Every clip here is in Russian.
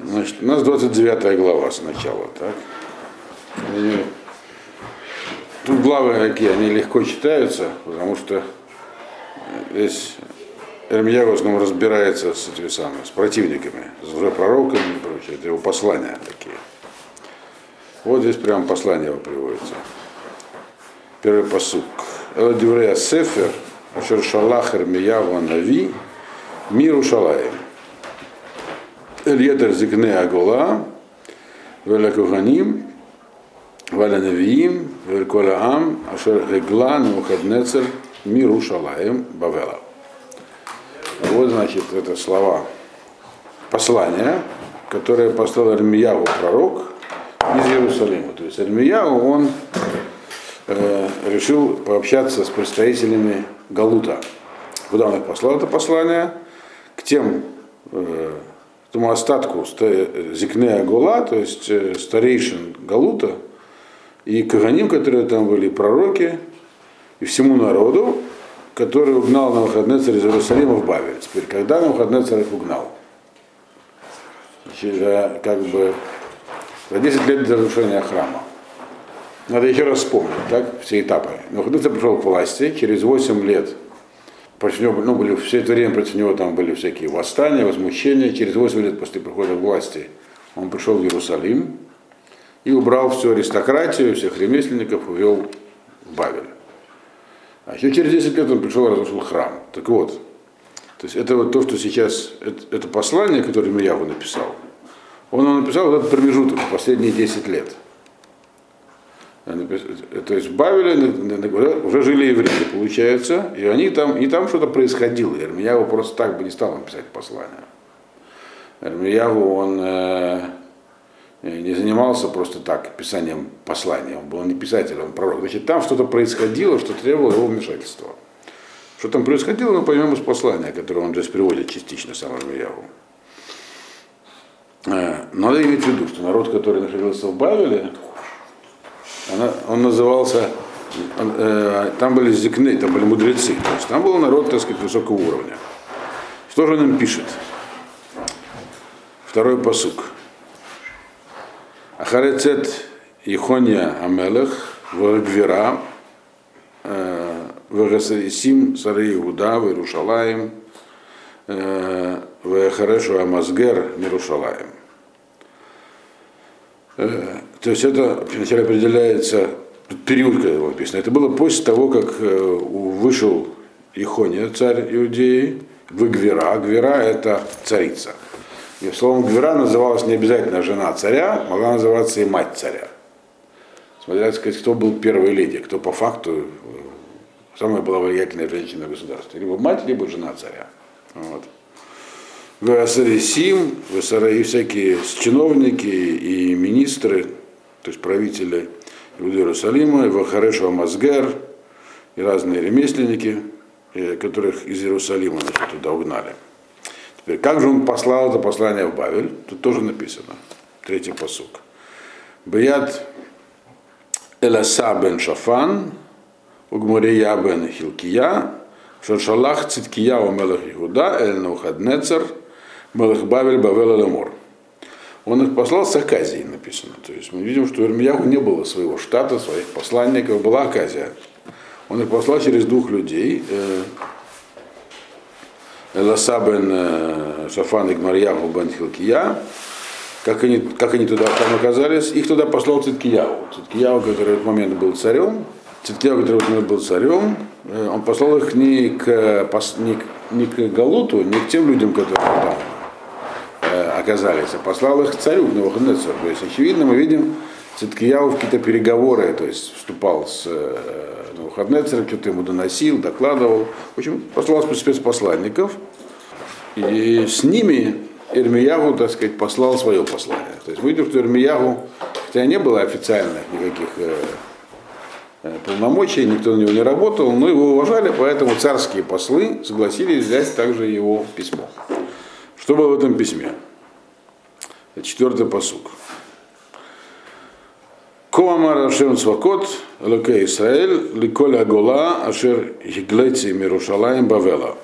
Значит, у нас 29 глава сначала, так? И Тут главы какие, они легко читаются, потому что здесь Эрмия в основном разбирается с этими самыми, с противниками, с пророками и прочее. Это его послания такие. Вот здесь прям послание его приводится. Первый посук. Эладиврея Сефер, Ашер Шалах Эрмияу Нави, Миру Шалаем. Эльетер Зикне Агула, Веля Куханим, Навиим, Вельколя Ам, Ашер Эгла, Нухаднецер, Миру Шалаем, Бавела. Вот, значит, это слова послания, которое послал Армияву пророк из Иерусалима. То есть Армияву, он э, решил пообщаться с представителями Галута. Куда он их послал это послание? К тем э, тому остатку Зикнея Гула, то есть э, старейшин Галута, и Каганим, которые там были, пророки, и всему народу, который угнал на выходные царь из Иерусалима в Бавель. Теперь, когда на выходные царь их угнал? Через, как бы, за 10 лет до разрушения храма. Надо еще раз вспомнить, так, все этапы. Навуходоносор пришел к власти, через 8 лет Против него, ну, были, все это время против него там были всякие восстания, возмущения. Через 8 лет после прихода к власти он пришел в Иерусалим и убрал всю аристократию, всех ремесленников, увел в Бавель. А еще через 10 лет он пришел и разрушил храм. Так вот, то есть это вот то, что сейчас, это, это послание, которое Мияву написал, он его написал в этот промежуток, последние 10 лет. То есть в Бавеле уже жили евреи, получается, и они там, и там что-то происходило. Ирмияву просто так бы не стал написать послание. Ирмияву, он э, не занимался просто так писанием послания, он был не писатель, он пророк. Значит, там что-то происходило, что требовало его вмешательства. Что там происходило, мы поймем из послания, которое он здесь приводит частично сам Ирмияву. Э, надо иметь в виду, что народ, который находился в Бавеле, она, он назывался, э, там были зикны, там были мудрецы, то есть там был народ, так сказать, высокого уровня. Что же он им пишет? Второй посук. Ахарецет Ихония Амелех, Вагвера, э, Вагасарисим, Сары Иуда, Иерушалаем, э, Вахарешу Амазгер, Мирушалаем. Э, то есть это вначале определяется период, когда его написано. Это было после того, как вышел Ихония, царь Иудеи, в Гвера. Гвера это царица. И словом Гвера называлась не обязательно жена царя, могла называться и мать царя. Смотря, сказать, кто был первой леди, кто по факту самая была влиятельная женщина в государстве. Либо мать, либо жена царя. Вот. Васарисим, и всякие чиновники и министры, то есть правители Иуды Иерусалима, Вахарешу Амазгер и разные ремесленники, которых из Иерусалима значит, туда угнали. Теперь, как же он послал это послание в Бавель? Тут тоже написано. Третий посук. Брият Эласа бен Шафан, Угмурия бен Хилкия, Шаршалах Циткия у Мелах Иуда, Эль Наухаднецер, Мелах Бавель Бавел Эламор. Он их послал с Аказией, написано. То есть мы видим, что у Ирмияху не было своего штата, своих посланников, была Аказия. Он их послал через двух людей, Эласа бен э, Шафан и Гмарьяху бен Хилкия, как они, как они туда там оказались, их туда послал Циткияу. Циткияу, который в этот момент был царем, Циткияу, который в этот момент был царем, э, он послал их не к, не, не к Галуту, не к тем людям, которые там э, оказались, а послал их царю, Навуходоносору. То есть, очевидно, мы видим Циткияу в какие-то переговоры, то есть вступал с Навуходоносором, что-то ему доносил, докладывал. В общем, послал спецпосланников, и с ними Ирмиягу, так сказать, послал свое послание. То есть мы видим, что Ирмиягу, хотя не было официальных никаких э, э, полномочий, никто на него не работал, но его уважали, поэтому царские послы согласились взять также его письмо. Что было в этом письме? Четвертый посук. Коамар Ашем Свакот, Луке Исраэль, Ликоля Агола, Ашер Хиглеци Мирушалаем Бавела.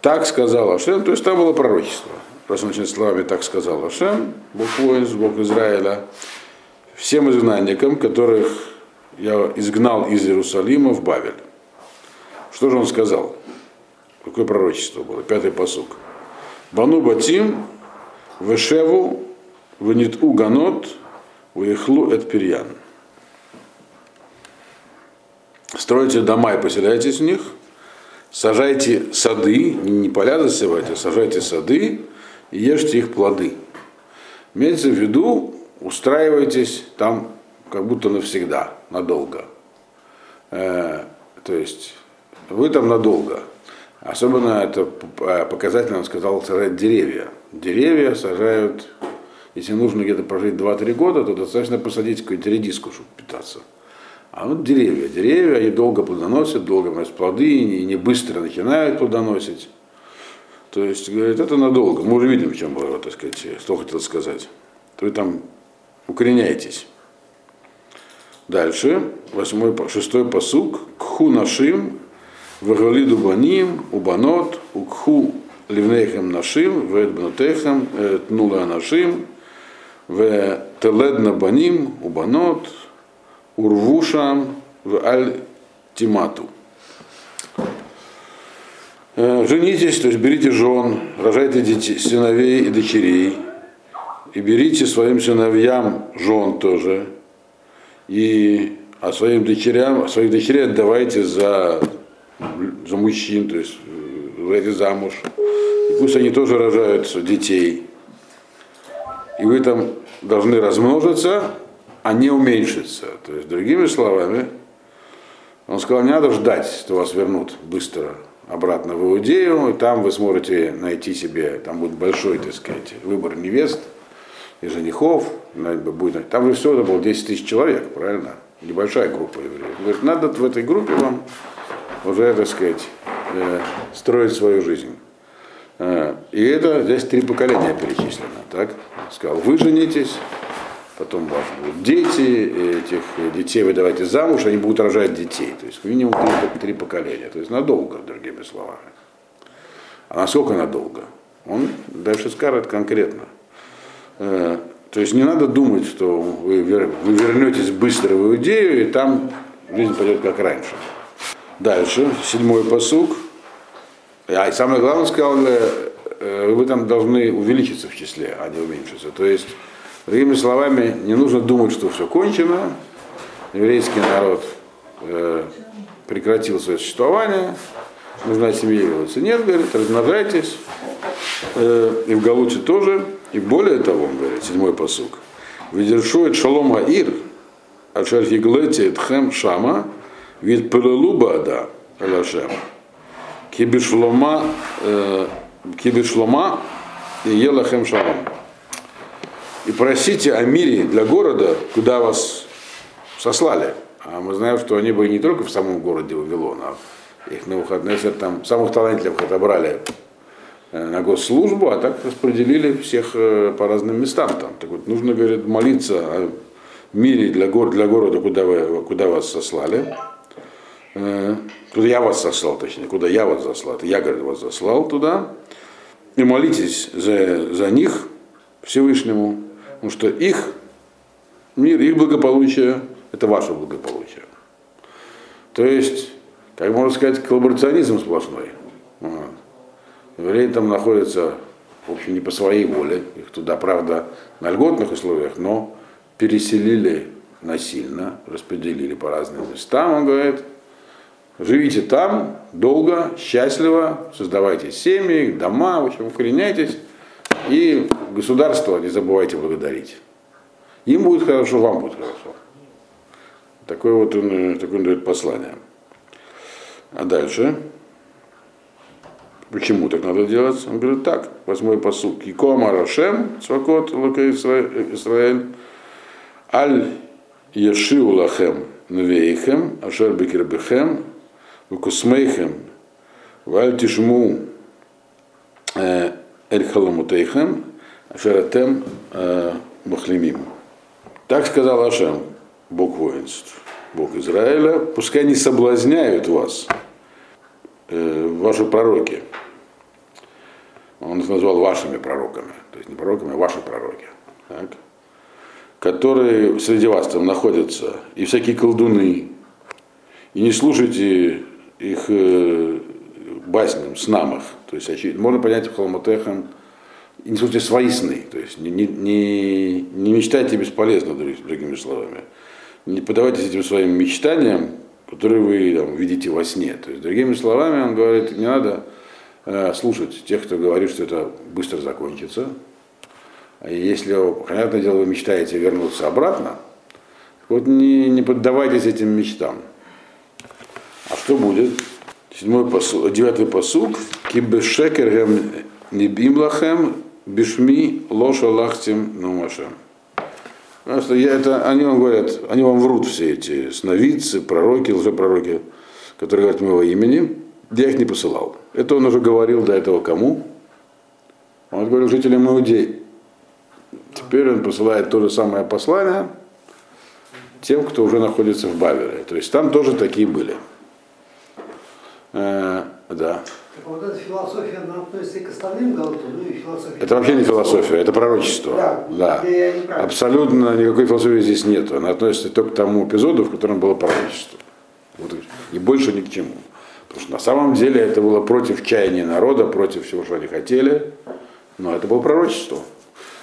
Так сказал Ашем, то есть там было пророчество. Начинать словами «так сказал Ашем», Бог воинств, Бог Израиля, всем изгнанникам, которых я изгнал из Иерусалима в Бавель. Что же он сказал? Какое пророчество было? Пятый посук. Бану Батим, Вешеву, Вениту Ганот, Уехлу Эт Пирьян. Стройте дома и поселяйтесь в них, сажайте сады, не поля засевайте, а сажайте сады и ешьте их плоды. Имеется в виду, устраивайтесь там как будто навсегда, надолго. Э, то есть вы там надолго. Особенно это показательно, он сказал, сажать деревья. Деревья сажают, если нужно где-то прожить 2-3 года, то достаточно посадить какую-нибудь редиску, чтобы питаться. А вот деревья. Деревья, они долго плодоносят, долго приносят плоды, и не быстро начинают плодоносить. То есть, говорит, это надолго. Мы уже видим, чем было, так сказать, что хотел сказать. То вы там укореняетесь. Дальше, восьмой, шестой посук. Кху нашим, вагалиду баним, убанот, укху ливнейхем нашим, ведбнутехем, тнула нашим, в теледна баним, убанот, урвушам в аль тимату. Женитесь, то есть берите жен, рожайте детей, сыновей и дочерей, и берите своим сыновьям жен тоже, и а своим дочерям, своих дочерей отдавайте за, за мужчин, то есть выйдите э, замуж. И пусть они тоже рожают детей. И вы там должны размножиться, а не уменьшиться. То есть, другими словами, он сказал, не надо ждать, что вас вернут быстро обратно в Иудею, и там вы сможете найти себе, там будет большой, так сказать, выбор невест и женихов, будет, там же все это было 10 тысяч человек, правильно? Небольшая группа евреев. Говорит, надо в этой группе вам уже, так сказать, э, строить свою жизнь. Э, и это здесь три поколения перечислено. Так? Сказал, вы женитесь, потом у вас будут дети, этих детей вы давайте замуж, они будут рожать детей. То есть минимум три, три поколения. То есть надолго, другими словами. А насколько надолго? Он дальше скажет конкретно. Э, то есть не надо думать, что вы, вернетесь быстро в Иудею, и там жизнь пойдет как раньше. Дальше, седьмой посуг. А и самое главное, сказал, э, вы там должны увеличиться в числе, а не уменьшиться. То есть Другими словами, не нужно думать, что все кончено, еврейский народ э, прекратил свое существование, нужно ассимилироваться. Нет, говорит, размножайтесь, э, и в Галуте тоже, и более того, он говорит, седьмой посук, Видершует шалом аир, ашер гиглете тхем шама, вид пылелуба да, алашем, кибишлома, э, кибишлома и елахем шалом и просите о мире для города, куда вас сослали. А мы знаем, что они были не только в самом городе Вавилон, а их на выходные там самых талантливых отобрали на госслужбу, а так распределили всех по разным местам там. Так вот, нужно, говорит, молиться о мире для, гор для города, куда, вы, куда вас сослали. Э, куда я вас сослал, точнее, куда я вас заслал. Это я, говорит, вас заслал туда. И молитесь за, за них Всевышнему, Потому что их мир, их благополучие – это ваше благополучие. То есть, как можно сказать, коллаборационизм сплошной. Вот. Евреи там находятся, в общем, не по своей воле. Их туда, правда, на льготных условиях, но переселили насильно, распределили по разным местам. Он говорит, живите там долго, счастливо, создавайте семьи, дома, в общем, укореняйтесь. И государство не забывайте благодарить. Им будет хорошо, вам будет хорошо. Такое вот он, такое он дает послание. А дальше? Почему так надо делать? Он говорит так, восьмой посуд. Кикома Рашем, Цвакот, Лука Исраэль, Аль Ешиу Лахем Навейхем, Ашер Бекирбехем, Вукусмейхем, Валь Тишму э, Эль Халамутейхем, Шератем э, Махлемим. Так сказал Ашем, Бог воинств, Бог Израиля, пускай не соблазняют вас, э, ваши пророки, он их назвал вашими пророками, то есть не пророками, а ваши пророки, так, которые среди вас там находятся, и всякие колдуны, и не слушайте их э, басням, снам их. То есть можно понять в Холмотехам, и не слушайте свои сны, то есть не, не, не, не мечтайте бесполезно, другими словами. Не подавайтесь этим своим мечтаниям, которые вы там, видите во сне. То есть, другими словами, он говорит, не надо э, слушать тех, кто говорит, что это быстро закончится. А если, понятное дело, вы мечтаете вернуться обратно, вот не, не поддавайтесь этим мечтам. А что будет? Седьмой посук, девятый посук. Кибешекер небимлахем бишми лоша лахтим нумашем. Потому что я, это, они вам говорят, они вам врут все эти сновидцы, пророки, лжепророки, которые говорят моего имени. Я их не посылал. Это он уже говорил до этого кому? Он говорил жителям Иудеи. Теперь он посылает то же самое послание тем, кто уже находится в Бавеле. То есть там тоже такие были. Э, да. Так вот эта философия, она относится и к остальным галатам, ну и философия. Это вообще не философия, это пророчество. Да, да. прав. Абсолютно никакой философии здесь нет. Она относится только к тому эпизоду, в котором было пророчество. Вот и больше ни к чему. Потому что на самом деле это было против чаяния народа, против всего, что они хотели. Но это было пророчество.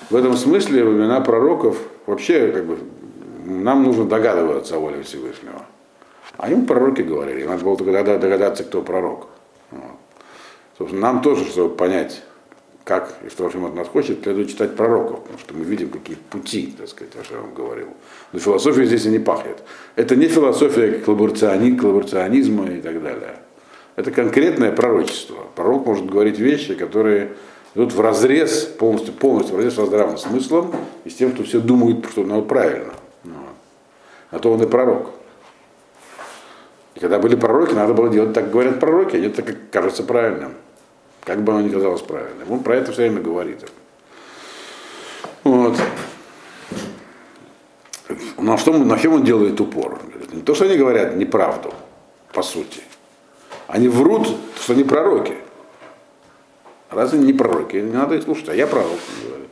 В этом смысле имена пророков вообще как бы нам нужно догадываться о воле Всевышнего. А им пророки говорили, надо было только догадаться, кто пророк. Вот. Собственно, нам тоже, чтобы понять, как и что Ашем от нас хочет, следует читать пророков, потому что мы видим, какие пути, так сказать, Ашем говорил. Но философия здесь и не пахнет. Это не философия коллаборациони, коллаборационизма и так далее. Это конкретное пророчество. Пророк может говорить вещи, которые идут в разрез, полностью, полностью в разрез со здравым смыслом и с тем, что все думают, что ну, правильно. Вот. А то он и пророк. И когда были пророки, надо было делать так, говорят пророки, а не так, как кажется правильным. Как бы оно ни казалось правильным. Он про это все время говорит. Вот. На, что, на чем он делает упор? Не то, что они говорят неправду, по сути. Они врут, что они пророки. Разве не пророки? Не надо их слушать, а я пророк, он говорит.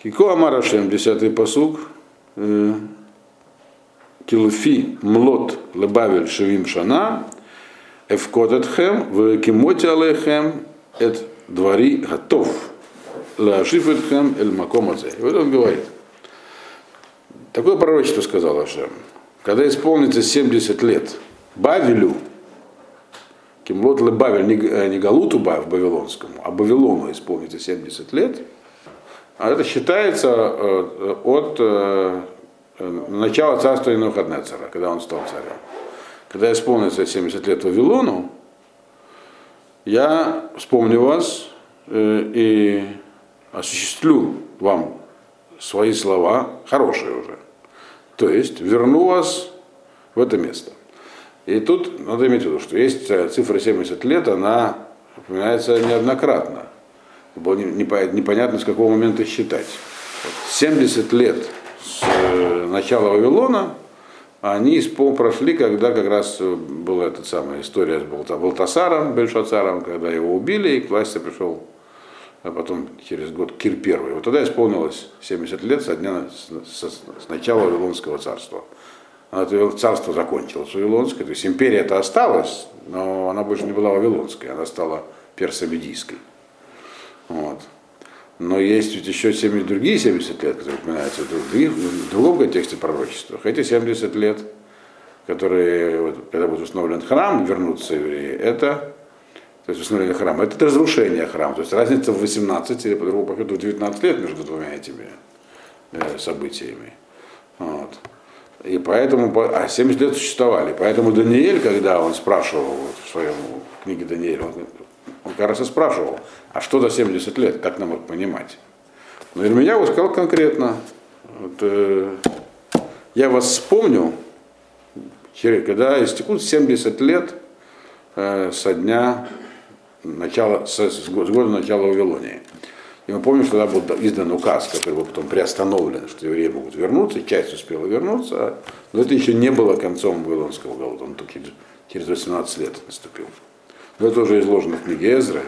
Кико Амарашем, десятый посуг. Э, Килфи млот лебавель шевим шана, эвкодатхем, в кимоте алейхем, эт двори готов. Лашифетхем эль макомазе. И вот он говорит. Такое пророчество сказал Ашем. Когда исполнится 70 лет Бавелю, Кимлот Бавель, не Галуту Бав Вавилонскому, а Бавилону исполнится 70 лет, а это считается от начала царства Инухаднецера, когда он стал царем. Когда исполнится 70 лет Вавилону, я вспомню вас э, и осуществлю вам свои слова, хорошие уже. То есть верну вас в это место. И тут надо иметь в виду, что есть цифра 70 лет, она упоминается неоднократно. Было непонятно, с какого момента считать. 70 лет с э, начала Вавилона, они прошли, когда как раз была эта самая история с Балтасаром, Бельшацаром, когда его убили, и к власти пришел а потом через год Кир I. Вот тогда исполнилось 70 лет со дня с, с начала Вавилонского царства. Царство закончилось Вавилонское, то есть империя это осталась, но она больше не была Вавилонской, она стала персо-медийской. Вот. Но есть ведь еще 70, другие 70 лет, которые упоминаются в, других, в другом контексте пророчества. Эти 70 лет, которые, вот, когда будет установлен храм, вернутся евреи, это то есть установление храма, это разрушение храма. То есть разница в 18 или по другому походу в 19 лет между двумя этими э, событиями. Вот. И поэтому, а 70 лет существовали. Поэтому Даниэль, когда он спрашивал вот, в своем книге Даниэль, он, он как раз и спрашивал, а что за 70 лет, как нам это понимать? Но ну, Ирмия сказал конкретно, вот, э, я вас вспомню, когда истекут 70 лет э, со дня начала, с, с года начала Вавилонии. И мы помним, что тогда был издан указ, который был потом приостановлен, что евреи могут вернуться, часть успела вернуться, но это еще не было концом Вавилонского голода, он только через 18 лет наступил. Но это уже изложено в книге Эзры,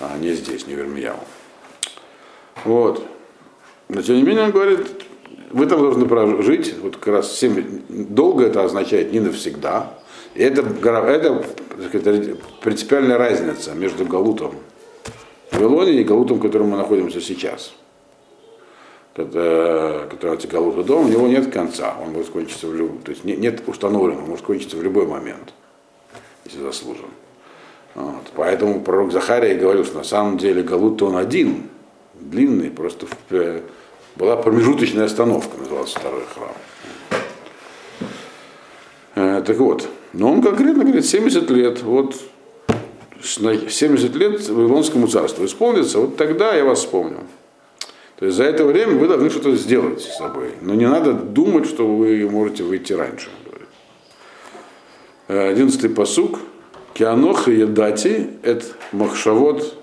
а не здесь, не в Ирмияу. Вот. Но тем не менее он говорит, вы там должны прожить, вот как раз 7, долго это означает не навсегда. И это, это сказать, принципиальная разница между Галутом в Вавилоне и Галутом, в котором мы находимся сейчас. Который называется Галут дом, у него нет конца, он может кончиться в любой, то есть нет, установленного, может кончиться в любой момент, если заслужен. Вот. Поэтому пророк Захария говорил, что на самом деле Галут он один, длинный, просто э, была промежуточная остановка, назывался второй храм. Э, так вот, но он конкретно говорит, 70 лет, вот 70 лет Вавилонскому царству исполнится, вот тогда я вас вспомню. То есть за это время вы должны что-то сделать с собой. Но не надо думать, что вы можете выйти раньше. Э, одиннадцатый посук. Кианох и едати, это махшавод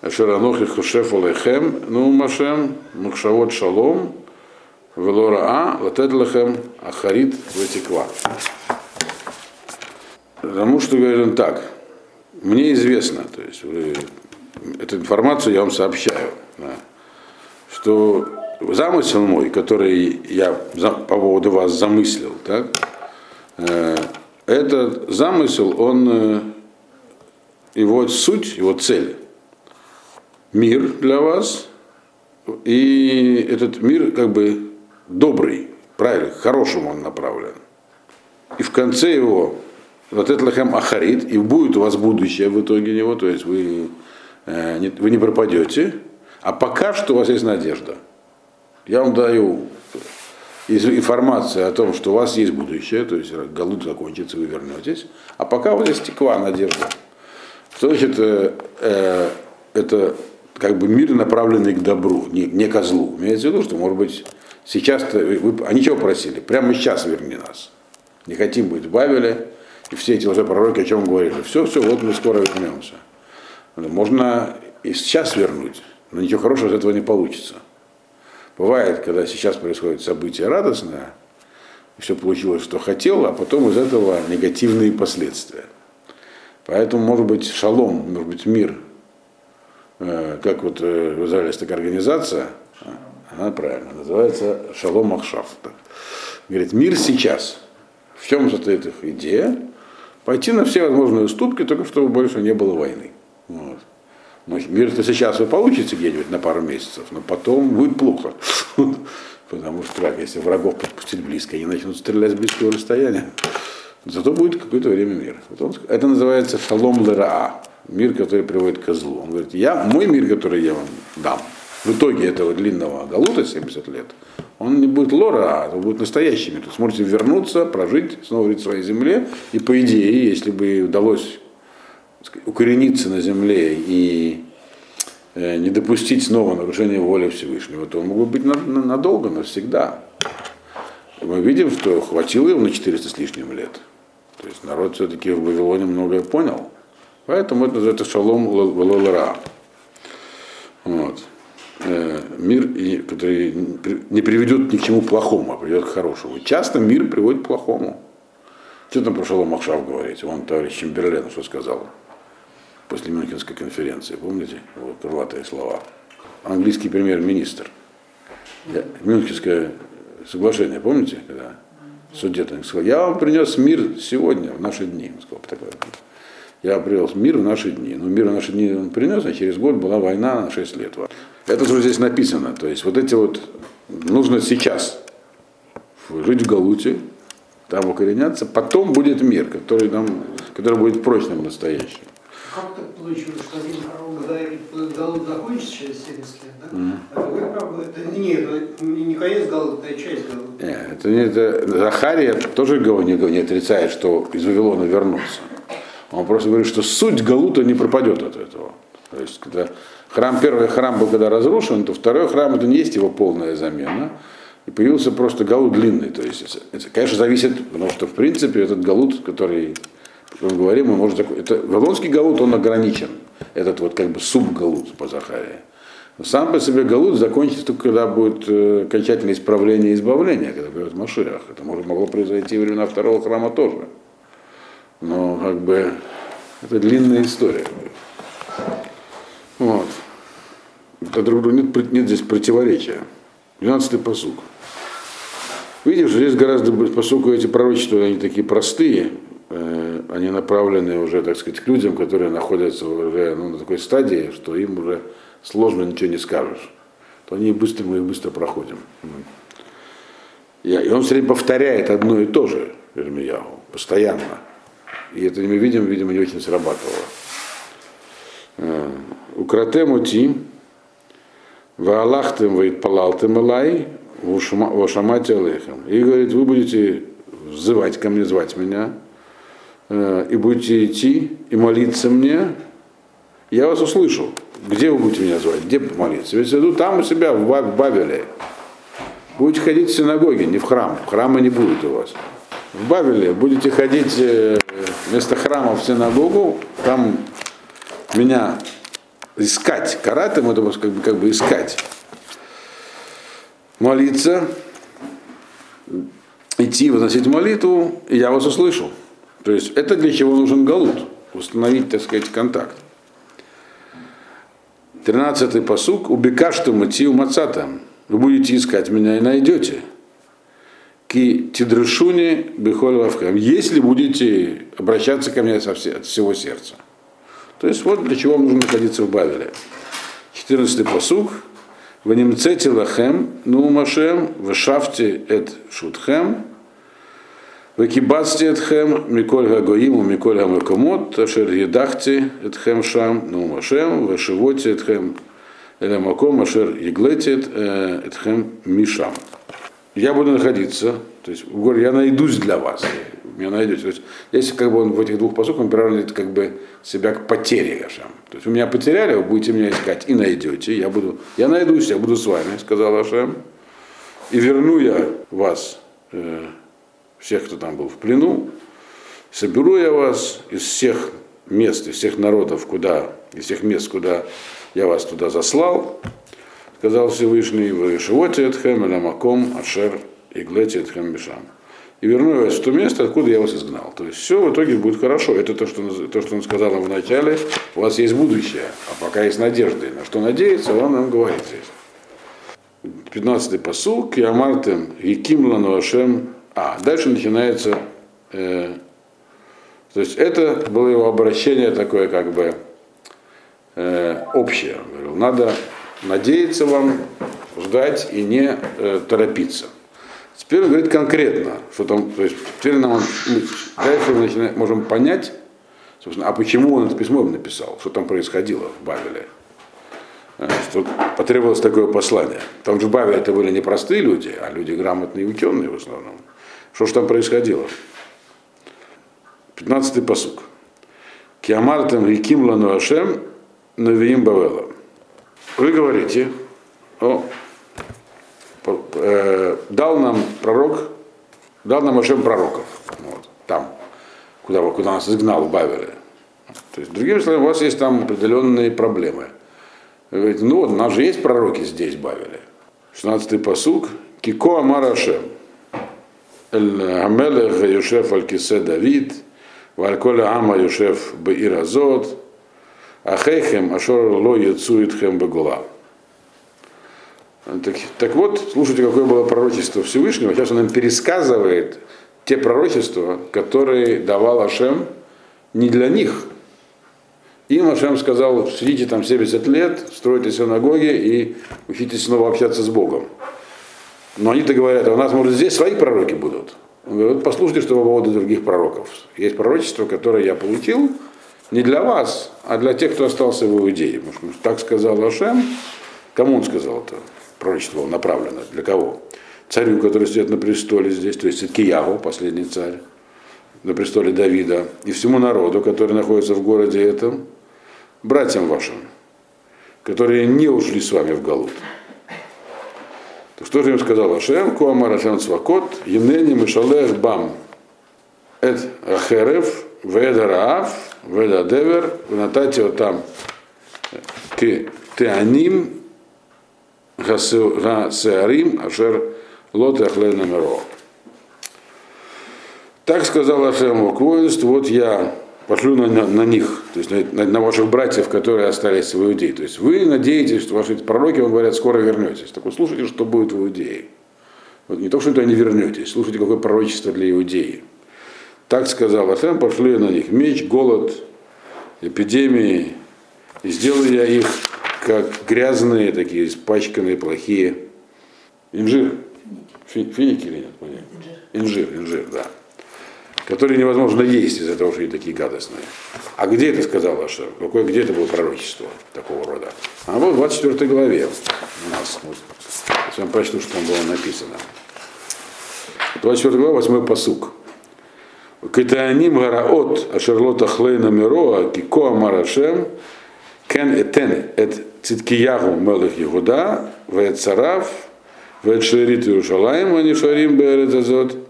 Ашеранох и Хушеф Олехем, ну Машем, махшавод шалом, велора а, латед лехем, ахарит вытекла. Потому что говорит так, мне известно, то есть эту информацию я вам сообщаю, да, что замысел мой, который я по поводу вас замыслил, так, э, этот замысел, он, э, его суть, его цель, мир для вас, и этот мир как бы добрый, правильный, к хорошему он направлен. И в конце его вот этот лахем ахарит, и будет у вас будущее в итоге него, то есть вы, э, вы не пропадете, а пока что у вас есть надежда. Я вам даю информацию о том, что у вас есть будущее, то есть Галут закончится, вы вернетесь, а пока у вас есть текла, надежда. Что значит, э, э, это как бы мир, направленный к добру, не, не к злу. Имеется в виду, что, может быть, сейчас вы, они чего просили? Прямо сейчас верни нас. Не хотим быть в Бавеле, и все эти лжепророки о чем говорили. Все, все, вот мы скоро вернемся. Можно и сейчас вернуть, но ничего хорошего из этого не получится. Бывает, когда сейчас происходит событие радостное, все получилось, что хотел, а потом из этого негативные последствия. Поэтому, может быть, шалом, может быть, мир, э, как вот э, в Израиле есть такая организация, она правильно называется Шалом Ахшаф. Говорит, мир сейчас. В чем состоит их идея? Пойти на все возможные уступки, только чтобы больше не было войны. Вот. Но мир-то сейчас вы получите где-нибудь на пару месяцев, но потом будет плохо. Потому что как, если врагов подпустить близко, они начнут стрелять с близкого расстояния. Зато будет какое-то время мир. Это называется шалом лераа, мир, который приводит к злу. Он говорит, я, мой мир, который я вам дам, в итоге этого длинного галута 70 лет, он не будет лора, а будет настоящий мир. Вы сможете вернуться, прожить, снова жить в своей земле. И по идее, если бы удалось укорениться на земле и э, не допустить снова нарушения воли Всевышнего, то он мог бы быть надолго, навсегда. Мы видим, что хватило его на 400 с лишним лет. То есть народ все-таки в Вавилоне многое понял. Поэтому это называется шалом лолара. Вот. Э, мир, который не приведет ни к чему плохому, а приведет к хорошему. Часто мир приводит к плохому. Что там про Шалом Махшав говорить? Он товарищ Чемберлен что сказал после Мюнхенской конференции, помните? Вот крылатые слова. Английский премьер-министр. Мюнхенское соглашение, помните, когда в суде там сказал, я вам принес мир сегодня, в наши дни. Он сказал, такое. Я привез мир в наши дни. Но мир в наши дни он принес, а через год была война на 6 лет. Это же здесь написано. То есть вот эти вот, нужно сейчас жить в Галуте, там укореняться, потом будет мир, который, нам, который будет прочным настоящим. Как так получилось, что один говорит, Галут закончится через 70 лет, да? Mm-hmm. А вы правы, это не, это не конец Галута, это часть Галута. Нет, это не это. Захария тоже не, не отрицает, что из Вавилона вернутся. Он просто говорит, что суть Галута не пропадет от этого. То есть, когда храм, первый храм был когда разрушен, то второй храм это не есть его полная замена. И появился просто галут длинный. То есть, это, конечно, зависит, потому что, в принципе, этот галут, который мы говорим, мы можем это Вавилонский галут, он ограничен. Этот вот как бы субгалут по Захарии. Сам по себе галут закончится только когда будет э, окончательное исправление и избавление, когда придет Машиах. Это может, могло произойти во времена второго храма тоже. Но как бы это длинная история. друг другу нет, нет здесь противоречия. 12-й посуг. Видишь, здесь гораздо, поскольку эти пророчества, они такие простые, они направлены уже, так сказать, к людям, которые находятся уже ну, на такой стадии, что им уже сложно ничего не скажешь, то они быстро, мы быстро проходим. И он все время повторяет одно и то же, Ирмияху, постоянно. И это мы видим, видимо, не очень срабатывало. Э, Укратему ти, ваалахтем ваитпалалтем элай, вашамати алейхам. И говорит, вы будете взывать ко мне, звать меня, э, и будете идти и молиться мне, я вас услышу. Где вы будете меня звать? Где помолиться? Ведь иду там у себя, в Бавеле. Будете ходить в синагоги, не в храм. Храма не будет у вас. В Бавеле будете ходить э, вместо храма в синагогу, там меня искать. Каратым это как бы, как бы искать. Молиться, идти возносить молитву, и я вас услышу. То есть это для чего нужен галут? Установить, так сказать, контакт. Тринадцатый посук. Убекашту матию мацатам. Вы будете искать меня и найдете. Ки тидрышуни бихоль вавкам. Если будете обращаться ко мне от всего сердца. То есть вот для чего нужно находиться в Бавеле. 14 посуг. В лахем, ну машем, в эт шутхем, в кибацте этхем, миколь гагоиму, миколь гамакомот, ашер едахте этхем шам, ну машем, в шивоте этхем, элемаком, ашер еглетет этхем мишам. Я буду находиться, то есть в я найдусь для вас, меня найдете. То есть если как бы он в этих двух посылках приравнивает как бы себя к потере Гашем. То есть вы меня потеряли, вы будете меня искать и найдете. Я буду, я найдусь, я буду с вами, сказал Ашем. И верну я вас, э, всех, кто там был в плену, соберу я вас из всех мест, из всех народов, куда, из всех мест, куда я вас туда заслал, сказал Всевышний, вы Шивоте Эдхем, Эламаком, Ашер, Иглете Эдхем Мишам и верну вас в то место, откуда я вас изгнал. То есть все в итоге будет хорошо. Это то, что, то, что он сказал нам в начале. У вас есть будущее, а пока есть надежда. И на что надеяться, он нам говорит здесь. 15-й посыл. Киамартем Яким Лануашем. А, дальше начинается... Э, то есть это было его обращение такое как бы э, общее. Он говорил, надо надеяться вам, ждать и не э, торопиться. Теперь он говорит конкретно, что там, то есть теперь нам дальше мы начинаем, можем понять, собственно, а почему он это письмо написал, что там происходило в Бавеле. Э, что потребовалось такое послание. Там же в Бавеле это были не простые люди, а люди грамотные и ученые в основном. Что же там происходило? 15-й посук. Киамартам Риким Лану Ашем Бавела. Вы говорите о э, дал нам пророк, дал нам Ашем пророков. Вот, там, куда, куда нас изгнал в Бавеле. То есть, другими словами, у вас есть там определенные проблемы. Вы говорите, ну вот, у нас же есть пророки здесь, Бавеле. 16-й посуг. Кико Амар Ашем. Амелех Юшеф Аль-Кисе Давид, Вальколя Ама Юшеф Беиразот, Ахейхем Ашор Ло Яцуитхем Бегула. Так, так вот, слушайте, какое было пророчество Всевышнего. Сейчас он нам пересказывает те пророчества, которые давал Ашем не для них. Им Ашем сказал, сидите там 70 лет, стройте синагоги и учитесь снова общаться с Богом. Но они-то говорят, а у нас, может, здесь свои пророки будут. Он говорит, послушайте, что по поводу других пророков. Есть пророчество, которое я получил не для вас, а для тех, кто остался в Иудее. Так сказал Ашем. Кому он сказал это? пророчество направлено. Для кого? Царю, который сидит на престоле здесь, то есть Киягу, последний царь, на престоле Давида, и всему народу, который находится в городе этом, братьям вашим, которые не ушли с вами в Галут. То что же им сказал Ашем, Куамар Ашем Цвакот, Енени Мишалех Бам, Эд Ахерев, Веда Раав, Веда Девер, Нататио там к Теаним, Гасеарим Ашер Лот Ахлен Намеро. Так сказал Ашем к воинству, вот я пошлю на, на, на них, то есть на, на ваших братьев, которые остались в Иудее. То есть вы надеетесь, что ваши пророки вам говорят, скоро вернетесь. Так вот слушайте, что будет в Иудее. Вот не то, что не вернетесь, слушайте, какое пророчество для Иудеи. Так сказал Ашем, пошлю я на них меч, голод, эпидемии, и сделаю я их как грязные, такие испачканные, плохие. Инжир. Финики или нет? Инжир, инжир, да которые невозможно есть из-за того, что они такие гадостные. А где это сказал Ашер? Какое, где это было пророчество такого рода? А вот в 24 главе у нас. Вот. Я вам прочту, что там было написано. 24 глава, 8 посук. Китааним гараот ашерлота хлейна мироа кико амарашем кен этен эт циткиягу мелых Егуда вэт царав вэт шерит Иерушалаем анишарим бэрет азот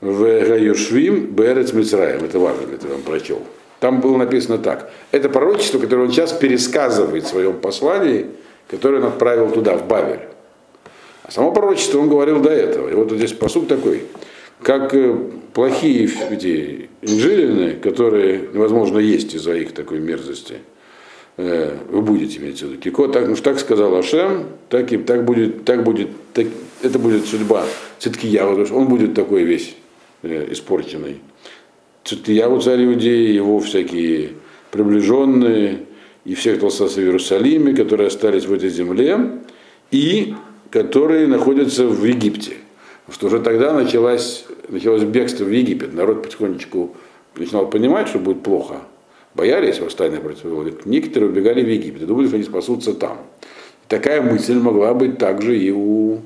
в Гаюшвим Берец Мицраем. Это важно, это я вам прочел. Там было написано так. Это пророчество, которое он сейчас пересказывает в своем послании, которое он отправил туда, в Бавель. А само пророчество он говорил до этого. И вот здесь посуд такой. Как э, плохие эти инжилины, которые невозможно есть из-за их такой мерзости, э, вы будете иметь в виду. Кико, так, ну, так сказал Ашем, так, и, так будет, так будет, так, это будет судьба Циткиява, потому что он будет такой весь Э, испорченный. Циткияву царь Иудеи, его всякие приближенные, и все, кто остался в Иерусалиме, которые остались в этой земле, и которые находятся в Египте. Потому что уже тогда началось, началось бегство в Египет. Народ потихонечку начинал понимать, что будет плохо. Боялись восстания против. Некоторые убегали в Египет и думали, что они спасутся там. Такая мысль могла быть также и у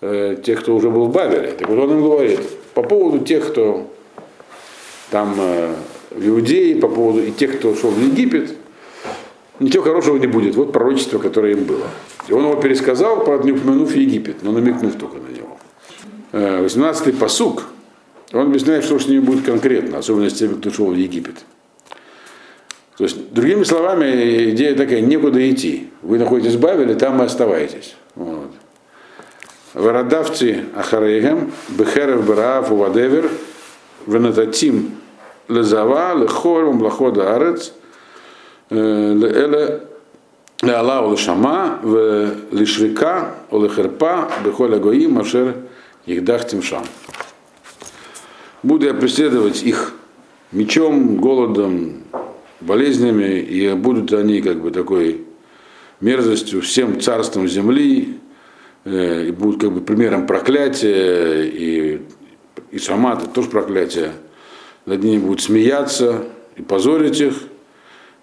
э, тех, кто уже был в Бавеле. Так вот он им говорит, по поводу тех, кто там э, в Иудее, по поводу и тех, кто шел в Египет, ничего хорошего не будет. Вот пророчество, которое им было. И он его пересказал, правда, не упомянув Египет, но намекнув только на него. 18-й э, посук, он объясняет, что с ними будет конкретно, особенно с теми, кто шел в Египет. То есть, другими словами, идея такая, некуда идти. Вы находитесь в Бавеле, там и оставайтесь. Вот. Варадавти Ахарейгем, Бехерев Бараав Увадевер, Венататим Лезава, Лехор, Млахода Арец, Леэле Леала Улешама, Лишрика, Улехерпа, Бехоля Гоим, Ашер Ихдах Тимшам. Буду я преследовать их мечом, голодом, болезнями, и будут они как бы такой мерзостью всем царством земли, Э, и будут как бы примером проклятия, и, и сама это тоже проклятие. Над ними будут смеяться и позорить их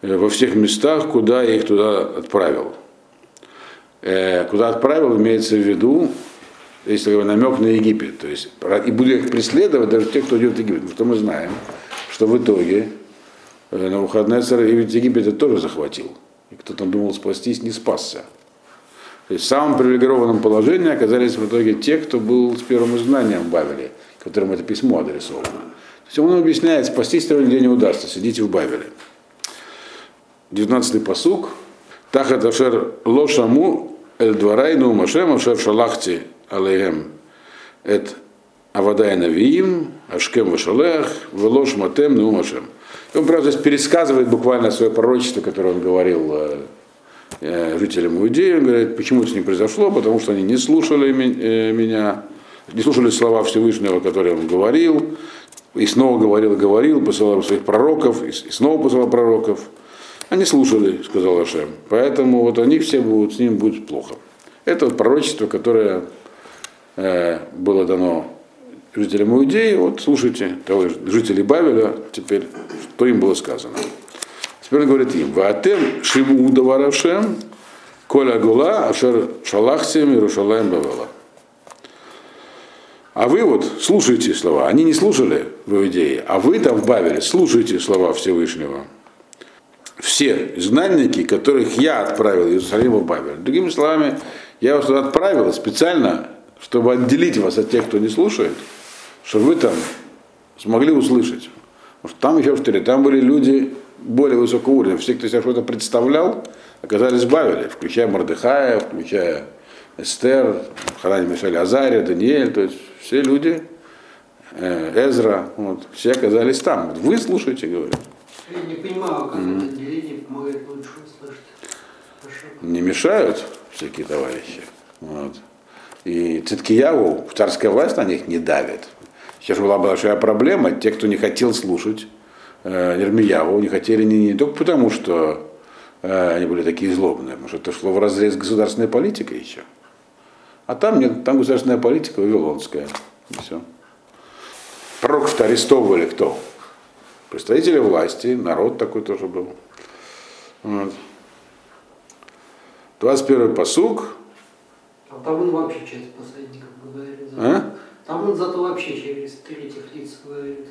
э, во всех местах, куда я их туда отправил. Э, куда отправил, имеется в виду, если намек на Египет. То есть, и буду их преследовать даже тех, кто идет в Египет. Потому что мы знаем, что в итоге на выходные царь Египет это тоже захватил. И кто там думал спастись, не спасся. То есть в самом привилегированном положении оказались в итоге те, кто был с первым изгнанием в Бавеле, которым это письмо адресовано. То есть он объясняет, спастись второй день не удастся, сидите в Бавеле. 19-й посук. Тахат ашер лошаму эль дварай ну машем ашер шалахти алейхем эт авадай навиим ашкем вашалех велош матем ну машем. И он, правда, здесь пересказывает буквально свое пророчество, которое он говорил Э, жителям Иудеи, он говорит, почему это не произошло, потому что они не слушали э, меня, не слушали слова Всевышнего, которые он говорил, и снова говорил говорил, посылал своих пророков, и снова посылал пророков. Они слушали, сказал Ашем. Поэтому вот они все будут, с ним будет плохо. Это вот пророчество, которое э, было дано жителям Иудеи. Вот слушайте, жители Бавеля, теперь, что им было сказано. Теперь он говорит им, Ваатем Шиму Даварашем, Коля Гула, Ашер Шалахсем, Иерушалаем Бавела. А вы вот слушайте слова. Они не слушали в Иудее, а вы там в Бавеле слушайте слова Всевышнего. Все знальники, которых я отправил из Иерусалима в Бавель. Другими словами, я вас туда отправил специально, чтобы отделить вас от тех, кто не слушает, чтобы вы там смогли услышать. Потому что там, еще повторяю, там были люди, более высокого уровня. Все, кто себя что-то представлял, оказались в Бавеле, включая Мордыхая, включая Эстер, Ханани Мишель Азария, Даниэль, то есть все люди, э, Эзра, вот, все оказались там. Вы слушайте, говорят. Я не понимаю, как это отделение помогает лучше услышать. Хорошо. Не мешают всякие товарищи. Вот. И Циткияву, царская власть на них не давит. Сейчас была большая проблема, те, кто не хотел слушать э, Ермияву, не хотели не, не только потому, что э, они были такие злобные, потому что это шло в разрез с государственной политикой еще. А там нет, там государственная политика вавилонская. И все. Пророков-то арестовывали кто? Представители власти, народ такой тоже был. Вот. 21 посуг. А там он вообще через посредников говорит. А? Там он зато вообще через третьих лиц говорит.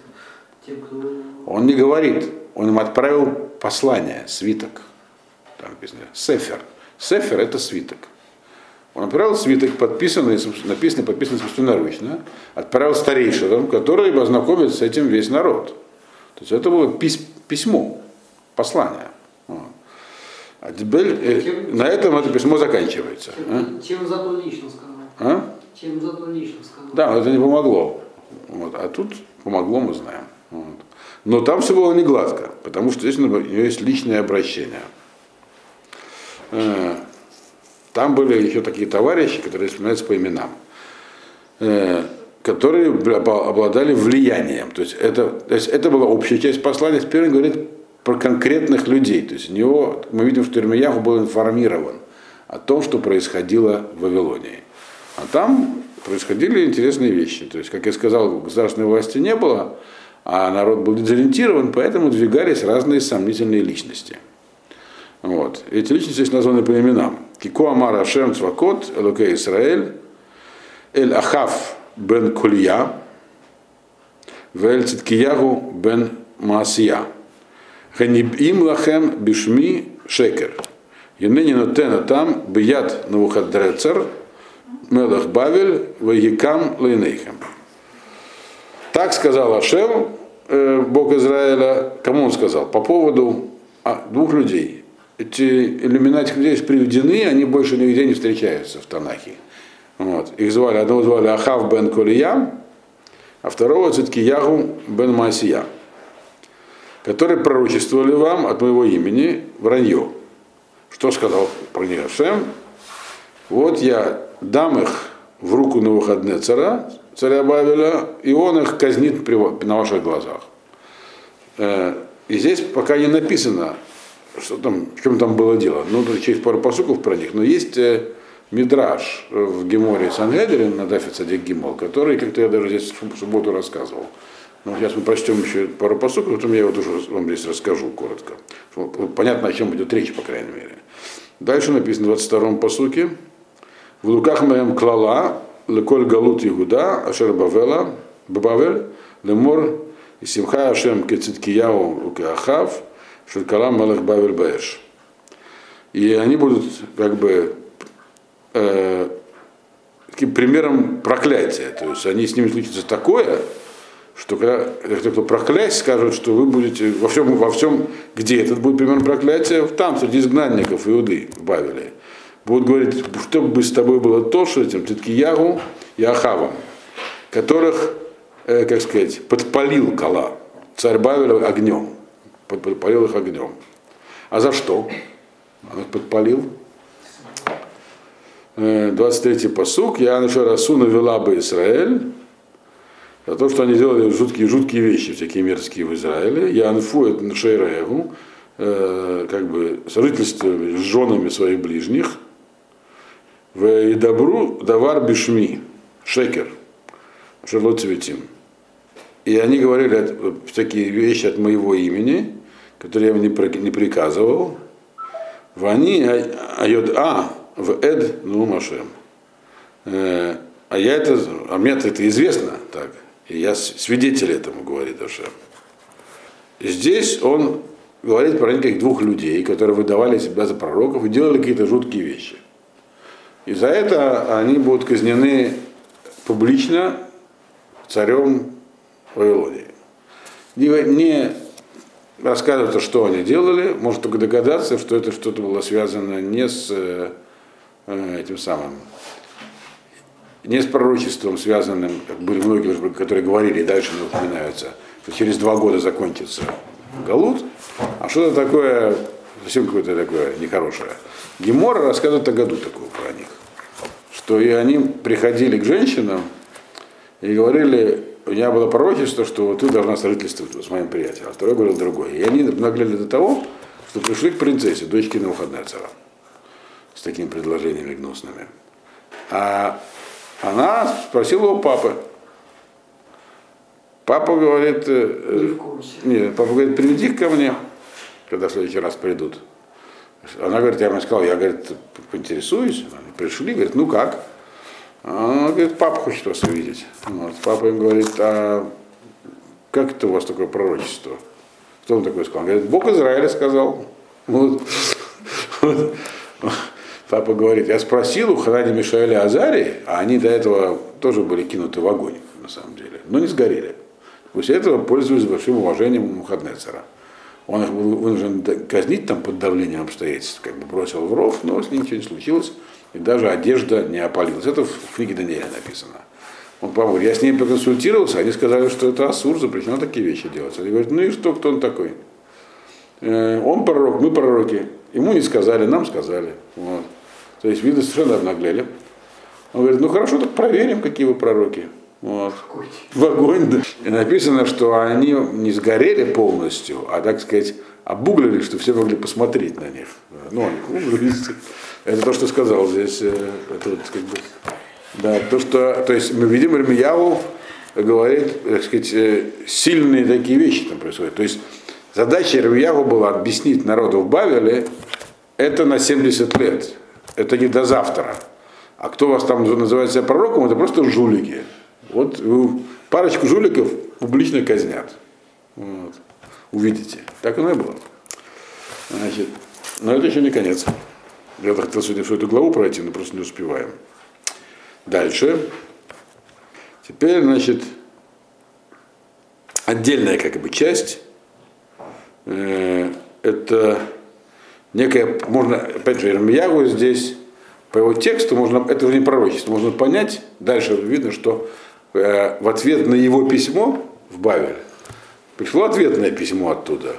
Он не говорит, он им отправил послание, свиток. Там написано Сефер. Сефер это свиток. Он отправил свиток, подписанный, написанный, подписанный собственноручно, отправил старейшинам, которые ознакомят с этим весь народ. То есть это было пис- письмо, послание. Вот. А теперь э, на этом это письмо заканчивается. а? Тем, тем зато лично сказал. А? Тем зато лично сказал. Да, но это не помогло. Вот. А тут помогло, мы знаем. Вот. Но там все было не гладко, потому что здесь у нее есть личное обращение. Э, Там были еще такие товарищи, которые вспоминаются по именам, э, которые обла- обладали влиянием. То есть это, то есть это была общая часть послания. Теперь он говорит про конкретных людей. То есть у него, мы видим, что Ирмияху был информирован о том, что происходило в Вавилонии. А там происходили интересные вещи. То есть, как я сказал, государственной власти не было, а народ был дезориентирован, поэтому двигались разные сомнительные личности. Вот. Эти личности здесь названы по именам. Кико Амар Ашем Цвакот, Элокей Исраэль, Эль Ахав бен Кулья, Вель Циткиягу бен Маасия. Ханибим лахем бишми шекер. Янени нотена там бият Навуходрецер, Мелах Бавель, Ваикам Лейнейхем. Так сказал Ашем, э, Бог Израиля, кому он сказал? По поводу а, двух людей. Эти имена людей приведены, они больше нигде не встречаются в Танахе. Вот. Их звали, одного звали Ахав бен Колия, а второго Циткиягу бен Масия, которые пророчествовали вам от моего имени вранье. Что сказал про них Ашем? Вот я дам их в руку на выходные царя, царя Бавеля, и он их казнит на ваших глазах. Э, И здесь пока не написано, что там, в чем там было дело. Ну, через пару посуков про них, но есть э, мидраж в Геморе Сангедрин на Дафе Цадик Гимол, который, как-то я даже здесь в субботу рассказывал. Но сейчас мы прочтем еще пару посуков, потом я его тоже вам здесь расскажу коротко. Понятно, о чем идет речь, по крайней мере. Дальше написано в 22-м посуке. В луках моем клала, леколь галут Игуда, ашер бавела, бабавель, лемор, и симха ашем кециткияу укеахав, шелькалам малых бавель баэш. И они будут как бы э, таким примером проклятия. То есть они с ними случится такое, что когда кто, кто проклясть, скажут, что вы будете во всем, во всем, где этот будет пример проклятия, там, среди изгнанников Иуды в Бавиле. Будут говорить, что бы с тобой было то, что этим Циткиягу и Ахавом, которых, э, как сказать, подпалил Кала, царь Бавиля огнем, под- подпалил их огнем. А за что? Он их подпалил. Э, 23-й посук. Я наша Расуна вела бы Израиль, за то, что они делали жуткие, жуткие вещи, всякие мерзкие в Израиле. Я анфу это Шейраеву, э, как бы сожительствовали с женами своих ближних. В добру давар бишми, шекер, шерлоцветим. И они говорили всякие вещи от моего имени, которые я им не, приказывал. В они айод а в эд ну машем. Э, А я это, а мне это известно, так. И я свидетель этому, говорит Ашем. И Здесь он говорит про неких двух людей, которые выдавали себя за пророков и делали какие-то жуткие вещи. И за это они будут казнены публично царем Вавилонии. Не, не рассказывается, что они делали, может только догадаться, что это что-то было связано не с э, э, этим самым, не с пророчеством, связанным, как были многие, которые говорили, и дальше не упоминаются, что через два года закончится Галут, а что-то такое, совсем какое-то такое нехорошее. Гемора рассказывает о году такого про них, что и они приходили к женщинам и говорили, у меня было пророчество, что ты должна сожительствовать с моим приятелем, а второй говорил другой. И они наглели до того, что пришли к принцессе, дочке Навуходнецера, с такими предложениями гнусными. А она спросила у папы. Папа говорит, э, Не нет, папа говорит, приведи ко мне, когда в следующий раз придут. Она говорит, я ему сказал, я, говорит, поинтересуюсь. Они пришли, говорит, ну как? Она говорит, папа хочет вас увидеть. Вот. Папа им говорит, а как это у вас такое пророчество? Кто он такой сказал? Он говорит, Бог Израиля сказал. Вот. Папа говорит, я спросил у Ханади Мишаэля и Азарии, а они до этого тоже были кинуты в огонь, на самом деле, но не сгорели. После этого пользуясь большим уважением Мухаднецера. Он был вынужден казнить там под давлением обстоятельств, как бы бросил в ров, но с ним ничего не случилось, и даже одежда не опалилась. Это в книге Даниэля написано. Он говорит, я с ними проконсультировался, они сказали, что это Асур, запрещено такие вещи делать. Они говорят, ну и что, кто он такой? Э, Он пророк, мы пророки. Ему не сказали, нам сказали. Вот. То есть видно совершенно обнаглели. Он говорит, ну хорошо, так проверим, какие вы пророки. Вот. В огонь, да. И написано, что они не сгорели полностью, а, так сказать, обуглили, что все могли посмотреть на них. Ну, они углились. Это то, что сказал здесь. э, Это вот как бы, да, то, что, то есть мы видим, Ирмияву говорит, так сказать, э, сильные такие вещи там происходят. То есть задача Ирмияву была объяснить народу в Бавеле, это на 70 лет, это не до завтра. А кто вас там называет себя пророком, это просто жулики. Вот вы парочку жуликов публично казнят. Вот. Увидите. Так оно и было. Значит, но это еще не конец. Я хотел сегодня всю эту главу пройти, но просто не успеваем. Дальше. Теперь, значит, отдельная как бы часть. Э, это некая, можно, опять же, Ирмиягу здесь, по его тексту, можно, это уже не пророчество, можно понять, дальше видно, что э, в ответ на его письмо в Бавель пришло ответное письмо оттуда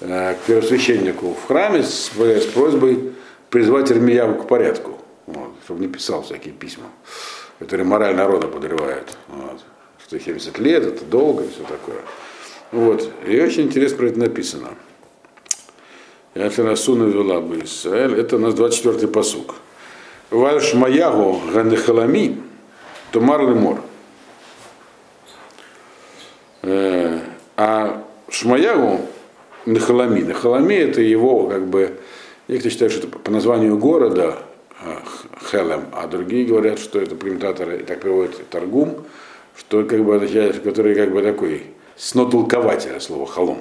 э, к первосвященнику в храме с, с просьбой призвать Ирмияву к порядку, вот, чтобы не писал всякие письма, которые мораль народа подрывают. Вот. Что 70 лет, это долго и все такое. Вот. И очень интересно про это написано. Я Ферасуна вела бы Израиль. Это у нас 24-й посук. Валь Шмаягу Ганехалами, Тумар Лемор. Э, А Шмаягу Нахалами. Нахалами это его как бы, некоторые считают, что это по названию города э, Хелем, а другие говорят, что это комментаторы, и так приводит Таргум, что как бы означает, который как бы такой снотолкователь слова халом.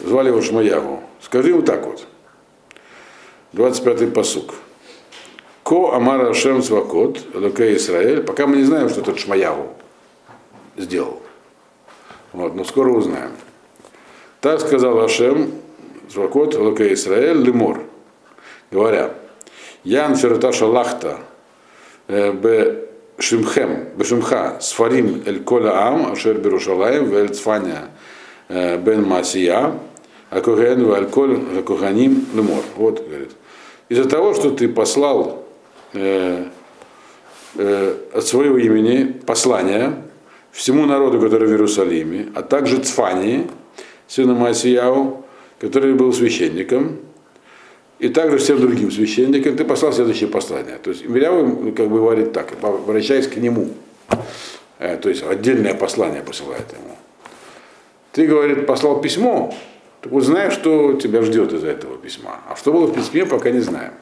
Звали его Шмаягу. Скажи ему так вот. 25-й посук. Ко Амара Шем Свакот, Луке Израиль. Пока мы не знаем, что тот Шмаягу сделал. Вот, но скоро узнаем. Так сказал Ашем, Свакот, Луке Израиль, Лемор. Говоря, Ян Ферташа Лахта, Б Шимхем, Бешимха, Сфарим Эль Кола Ам, Ашер Берушалаем, Вель Цфаня Бен Масия, Акуген Вальколь Акуганим Лемор. Вот, говорит. Из-за того, что ты послал э, э, от своего имени послание всему народу, который в Иерусалиме, а также Цфании, сыну Масияу, который был священником, и также всем другим священникам, ты послал следующее послание. То есть Миряу как бы говорит так, обращаясь к нему. Э, то есть отдельное послание посылает ему. Ты, говорит, послал письмо, так вот знаешь, что тебя ждет из этого письма. А что было в письме, пока не знаем.